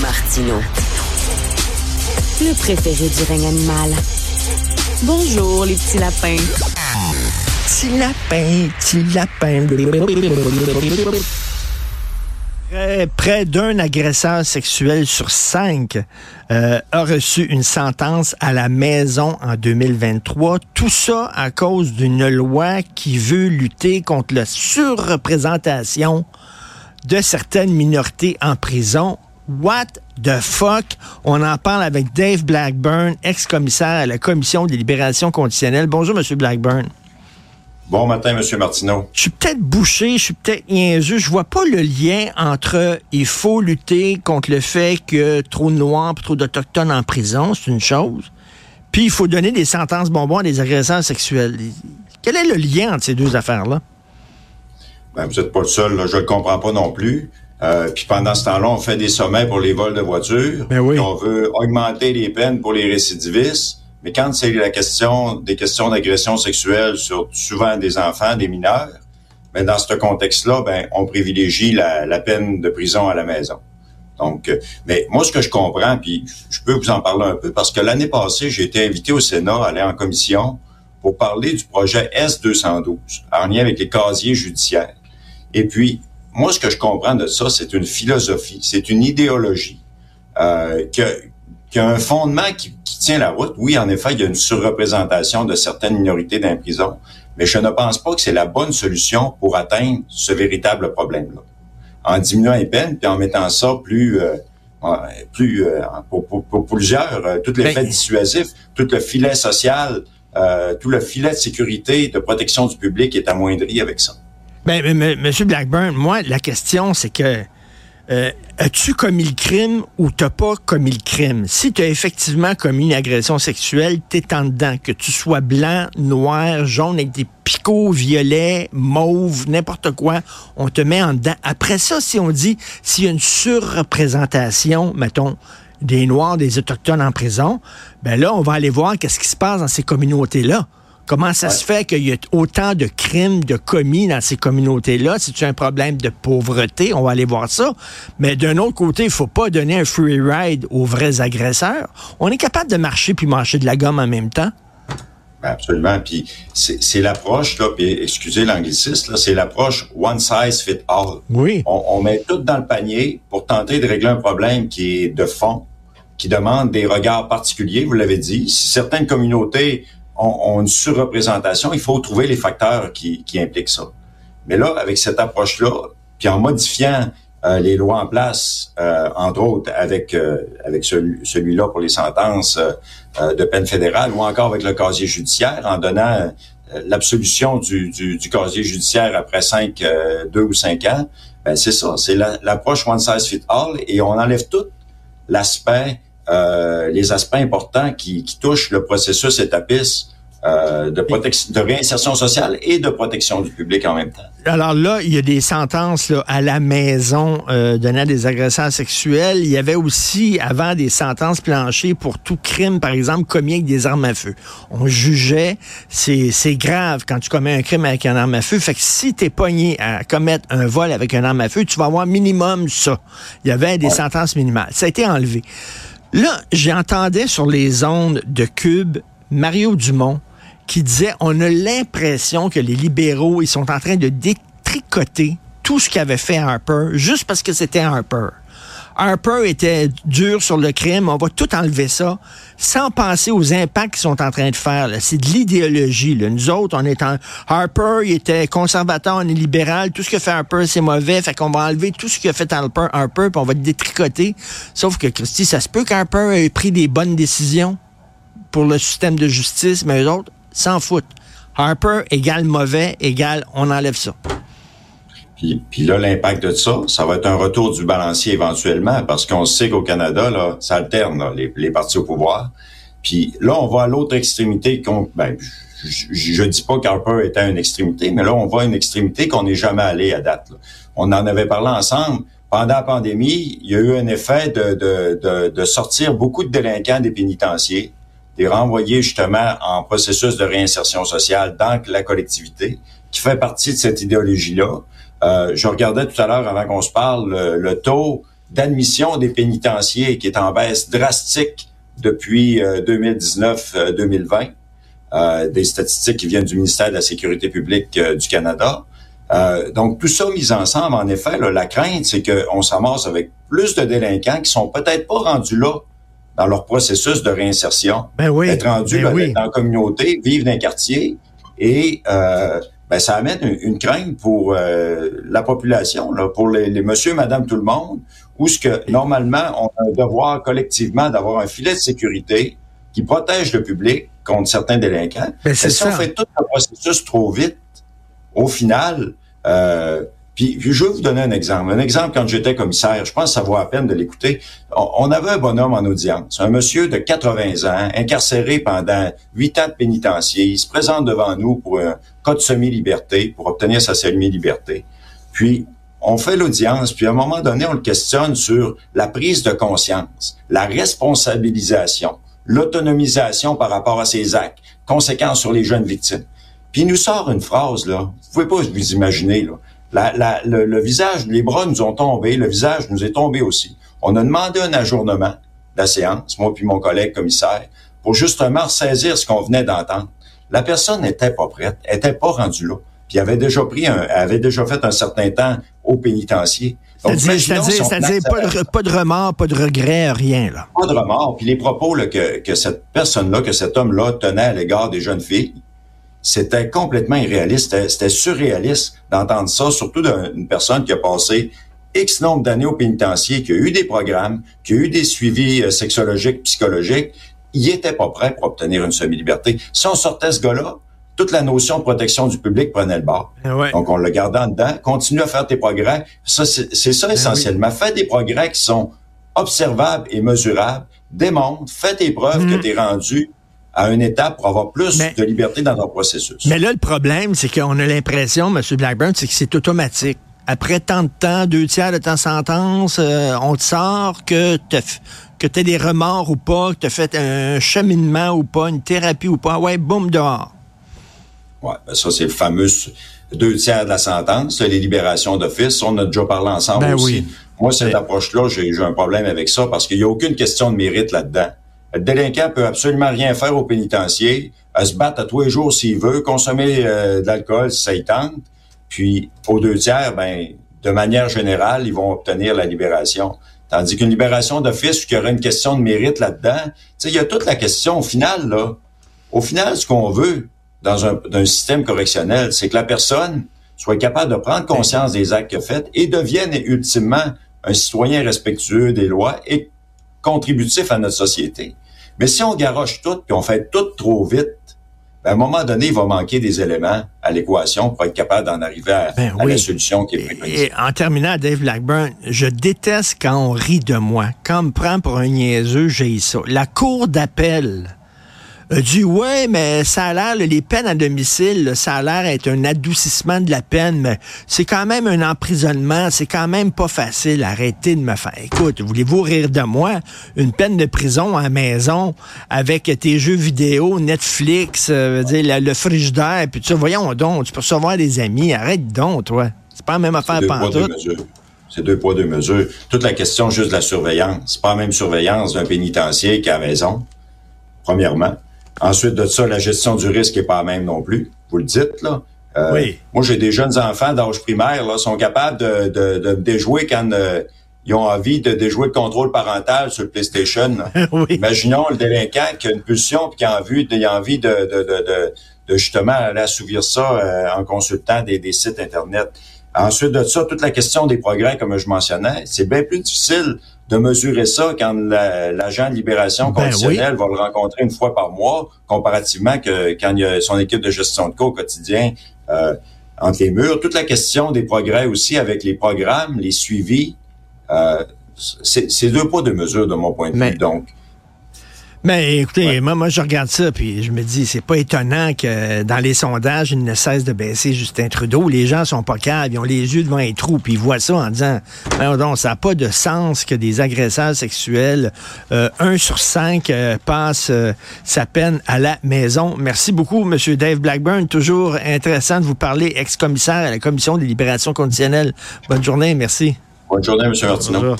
Martino. Le préféré du règne animal. Bonjour, les petits lapins. Petit lapin, petit lapin. Près, près d'un agresseur sexuel sur cinq euh, a reçu une sentence à la maison en 2023. Tout ça à cause d'une loi qui veut lutter contre la surreprésentation de certaines minorités en prison. What the fuck? On en parle avec Dave Blackburn, ex-commissaire à la Commission des libérations conditionnelles. Bonjour, Monsieur Blackburn. Bon matin, Monsieur Martineau. Je suis peut-être bouché, je suis peut-être niaiseux. Je vois pas le lien entre il faut lutter contre le fait que trop de Noirs, trop d'Autochtones en prison, c'est une chose. Puis il faut donner des sentences bonbons à des agresseurs sexuels. Quel est le lien entre ces deux affaires-là? Ben, vous n'êtes pas le seul, là. je ne le comprends pas non plus. Euh, puis pendant ce temps-là, on fait des sommets pour les vols de voitures. Ben oui. On veut augmenter les peines pour les récidivistes. Mais quand c'est la question des questions d'agression sexuelle sur souvent des enfants, des mineurs, ben dans ce contexte-là, ben on privilégie la, la, peine de prison à la maison. Donc, euh, mais moi ce que je comprends, puis je peux vous en parler un peu, parce que l'année passée, j'ai été invité au Sénat à aller en commission pour parler du projet S212 en lien avec les casiers judiciaires. Et puis, moi, ce que je comprends de ça, c'est une philosophie, c'est une idéologie euh, que, qui a un fondement qui, qui, tient la route. Oui, en effet, il y a une surreprésentation de certaines minorités dans les prisons, mais je ne pense pas que c'est la bonne solution pour atteindre ce véritable problème-là. En diminuant les peines, puis en mettant ça plus... Euh, plus euh, pour, pour, pour, plusieurs, euh, tout l'effet Ben- dissuasif, tout le filet social, euh, tout le filet de sécurité, de protection du public est amoindri avec ça. Ben, Monsieur Blackburn, moi, la question, c'est que euh, as-tu commis le crime ou t'as pas commis le crime? Si tu as effectivement commis une agression sexuelle, t'es en dedans. Que tu sois blanc, noir, jaune, avec des picots violets, mauve, n'importe quoi, on te met en dedans. Après ça, si on dit, s'il y a une surreprésentation, mettons, des Noirs, des Autochtones en prison, ben là, on va aller voir qu'est-ce qui se passe dans ces communautés-là. Comment ça Ouais. se fait qu'il y a autant de crimes de commis dans ces communautés-là? C'est un problème de pauvreté? On va aller voir ça. Mais d'un autre côté, il faut pas donner un free ride aux vrais agresseurs. On est capable de marcher puis marcher de la gomme en même temps. Ben, absolument. Puis c'est l'approche, là, puis excusez l'anglicisme, c'est l'approche one size fit all. Oui. On, on met tout dans le panier pour tenter de régler un problème qui est de fond, qui demande des regards particuliers, vous l'avez dit. Si certaines communautés ont, ont une surreprésentation, il faut trouver les facteurs qui, qui impliquent ça. Mais là, avec cette approche-là, puis en modifiant euh, les lois en place, euh, entre autres avec euh, avec celui- celui-là pour les sentences euh, euh, de peine fédérale, ou encore avec le casier judiciaire, en donnant euh, l'absolution du, du, du casier judiciaire après cinq, deux ou cinq ans, ben c'est ça, c'est la- l'approche one size fit all, et on enlève tout l'aspect, euh, les aspects importants qui, qui touchent le processus étapiste euh, de protection, de réinsertion sociale et de protection du public en même temps. Alors là, il y a des sentences là, à la maison euh, donnant des agresseurs sexuels. Il y avait aussi avant des sentences planchées pour tout crime, par exemple, commis avec des armes à feu. On jugeait, c'est grave quand tu commets un crime avec une arme à feu. Fait que si t'es pogné à commettre un vol avec une arme à feu, tu vas avoir minimum ça. Il y avait des Ouais. sentences minimales. Ça a été enlevé. Là, j'entendais sur les ondes de Cube Mario Dumont qui disait on a l'impression que les libéraux ils sont en train de détricoter tout ce qu'avait fait Harper juste parce que c'était Harper. Harper était dur sur le crime, on va tout enlever ça, sans penser aux impacts qu'ils sont en train de faire. C'est de l'idéologie. Nous autres, on est en... Harper, il était conservateur, on est libéral, tout ce que fait Harper, c'est mauvais, fait qu'on va enlever tout ce a fait Harper, Harper puis on va le détricoter. Sauf que, Christy, ça se peut qu'Harper ait pris des bonnes décisions pour le système de justice, mais eux autres s'en foutent. Harper égale mauvais, égale on enlève ça. Puis, là, l'impact de ça, ça va être un retour du balancier éventuellement, parce qu'on sait qu'au Canada, là, ça alterne là, les, les partis au pouvoir. Puis là, on va à l'autre extrémité. qu'on- Ben, je, je dis pas qu'Harper était à une extrémité, mais là, on va à une extrémité qu'on n'est jamais allé à date. là. On en avait parlé ensemble. Pendant la pandémie, il y a eu un effet de, de, de, de sortir beaucoup de délinquants des pénitenciers, de les renvoyer justement en processus de réinsertion sociale dans la collectivité, qui fait partie de cette idéologie-là. Euh, je regardais tout à l'heure, avant qu'on se parle, le, le taux d'admission des pénitenciers qui est en baisse drastique depuis 2019-2020. Euh, des statistiques qui viennent du ministère de la Sécurité publique du Canada. Euh, donc, tout ça mis ensemble, en effet, la crainte, c'est qu'on s'amasse avec plus de délinquants qui sont peut-être pas rendus là dans leur processus de réinsertion. Ben oui, être rendus ben dans la communauté, vivre dans un quartier et euh, ben, ça amène une, crainte pour euh, la population, là, pour les, les, monsieur, madame, tout le monde, où ce que normalement on a un devoir collectivement d'avoir un filet de sécurité qui protège le public contre certains délinquants. Ben, c'est si on fait tout le processus trop vite, au final, euh, puis, je vais vous donner un exemple. Un exemple, quand j'étais commissaire, je pense que ça vaut la peine de l'écouter. On, avait un bonhomme en audience, un monsieur de 80 ans, incarcéré pendant huit ans de pénitencier. Il se présente devant nous pour un cas de semi-liberté, pour obtenir sa semi-liberté. Puis, on fait l'audience, puis à un moment donné, on le questionne sur la prise de conscience, la responsabilisation, l'autonomisation par rapport à ses actes, conséquences sur les jeunes victimes. Puis il nous sort une phrase, là. Vous pouvez pas vous imaginer, là. La, la, le, visage, les bras nous ont tombé, le visage nous est tombé aussi. On a demandé un ajournement de la séance, moi puis mon collègue commissaire, pour justement saisir ce qu'on venait d'entendre. La personne n'était pas prête, était pas rendue là. Puis avait déjà pris un, avait déjà fait un certain temps au pénitencier. C'est-à-dire, c'est-à-dire pas, de, pas de remords, pas de regrets, rien là. Pas de remords. Puis les propos là, que, que cette personne-là, que cet homme-là tenait à l'égard des jeunes filles, c'était complètement irréaliste, c'était surréaliste d'entendre ça, surtout d'une personne qui a passé X nombre d'années au pénitencier, qui a eu des programmes, qui a eu des suivis euh, sexologiques, psychologiques. Il était pas prêt pour obtenir une semi-liberté. Si on sortait ce gars-là, toute la notion de protection du public prenait le bas. Eh Donc, on le gardait en dedans. Continue à faire tes progrès. Ça, c'est ça eh essentiellement. Fais des progrès qui sont observables et mesurables. Démontre, fais tes preuves que mm. tu es rendu à une étape pour avoir plus de liberté dans notre processus. Mais là, le problème, c'est qu'on a l'impression, M. Blackburn, c'est que c'est automatique. Après tant de temps, deux tiers de ta sentence, euh, on te sort que tu que des remords ou pas, que tu as fait un cheminement ou pas, une thérapie ou pas. Ouais, boum, dehors. Ouais, ben ça, c'est le fameux deux tiers de la sentence, les libérations d'office. On a déjà parlé ensemble ben aussi. Moi, cette approche-là, j'ai un problème avec ça parce qu'il n'y a aucune question de mérite là-dedans. Le délinquant peut absolument rien faire au pénitencier, se battre à tous les jours s'il veut, consommer euh, de l'alcool si ça tente. Puis, aux deux tiers, ben, de manière générale, ils vont obtenir la libération. Tandis qu'une libération d'office, qu'il y aurait une question de mérite là-dedans, il y a toute la question au final, là. Au final, ce qu'on veut dans un, système correctionnel, c'est que la personne soit capable de prendre conscience des actes qu'elle a fait et devienne ultimement un citoyen respectueux des lois et contributif à notre société. Mais si on garoche tout puis on fait tout trop vite, ben à un moment donné, il va manquer des éléments à l'équation pour être capable d'en arriver à, ben la solution qui est préconisée. Et en terminant, Dave Blackburn, je déteste quand on rit de moi. Quand on me prend pour un niaiseux, j'ai ça. La cour d'appel dit ouais, mais ça a l'air, les peines à domicile, ça a l'air être un adoucissement de la peine, mais c'est quand même un emprisonnement, c'est quand même pas facile. Arrêtez de me faire. Écoute, voulez-vous rire de moi? Une peine de prison à la maison avec tes jeux vidéo, Netflix, euh, dire, le, frigidaire, puis tu voyons donc, tu peux recevoir des amis, arrête donc, toi. C'est pas la même affaire pantoute. C'est deux poids, deux mesures. Toute la question juste de la surveillance. C'est pas la même surveillance d'un pénitencier qu'à la maison, premièrement. Ensuite de ça, la gestion du risque est pas la même non plus. Vous le dites, là. Euh, oui. Moi, j'ai des jeunes enfants d'âge primaire, là, sont capables de, de, de déjouer quand euh, ils ont envie de déjouer le contrôle parental sur le PlayStation. oui. Imaginons le délinquant qui a une pulsion puis qui a envie, de, a envie de, de, de, de, justement aller assouvir ça euh, en consultant des, des sites Internet. Ensuite de ça, toute la question des progrès, comme je mentionnais, c'est bien plus difficile de mesurer ça quand l'agent de libération ben conditionnelle va le rencontrer une fois par mois, comparativement que quand il y a son équipe de gestion de cas au quotidien euh, entre les murs. Toute la question des progrès aussi avec les programmes, les suivis, euh, c'est deux poids, deux mesures de mon point de vue. Donc, mais écoutez, moi, moi, je regarde ça, puis je me dis, c'est pas étonnant que dans les sondages, il ne cesse de baisser Justin Trudeau. Les gens sont pas caves, ils ont les yeux devant un trou, puis ils voient ça en disant, non, ça n'a pas de sens que des agresseurs sexuels, euh, un sur cinq euh, passe euh, sa peine à la maison. Merci beaucoup, Monsieur Dave Blackburn. Toujours intéressant de vous parler, ex-commissaire à la Commission des libérations conditionnelles. Bonne journée, merci. Bonne journée, M. Martineau.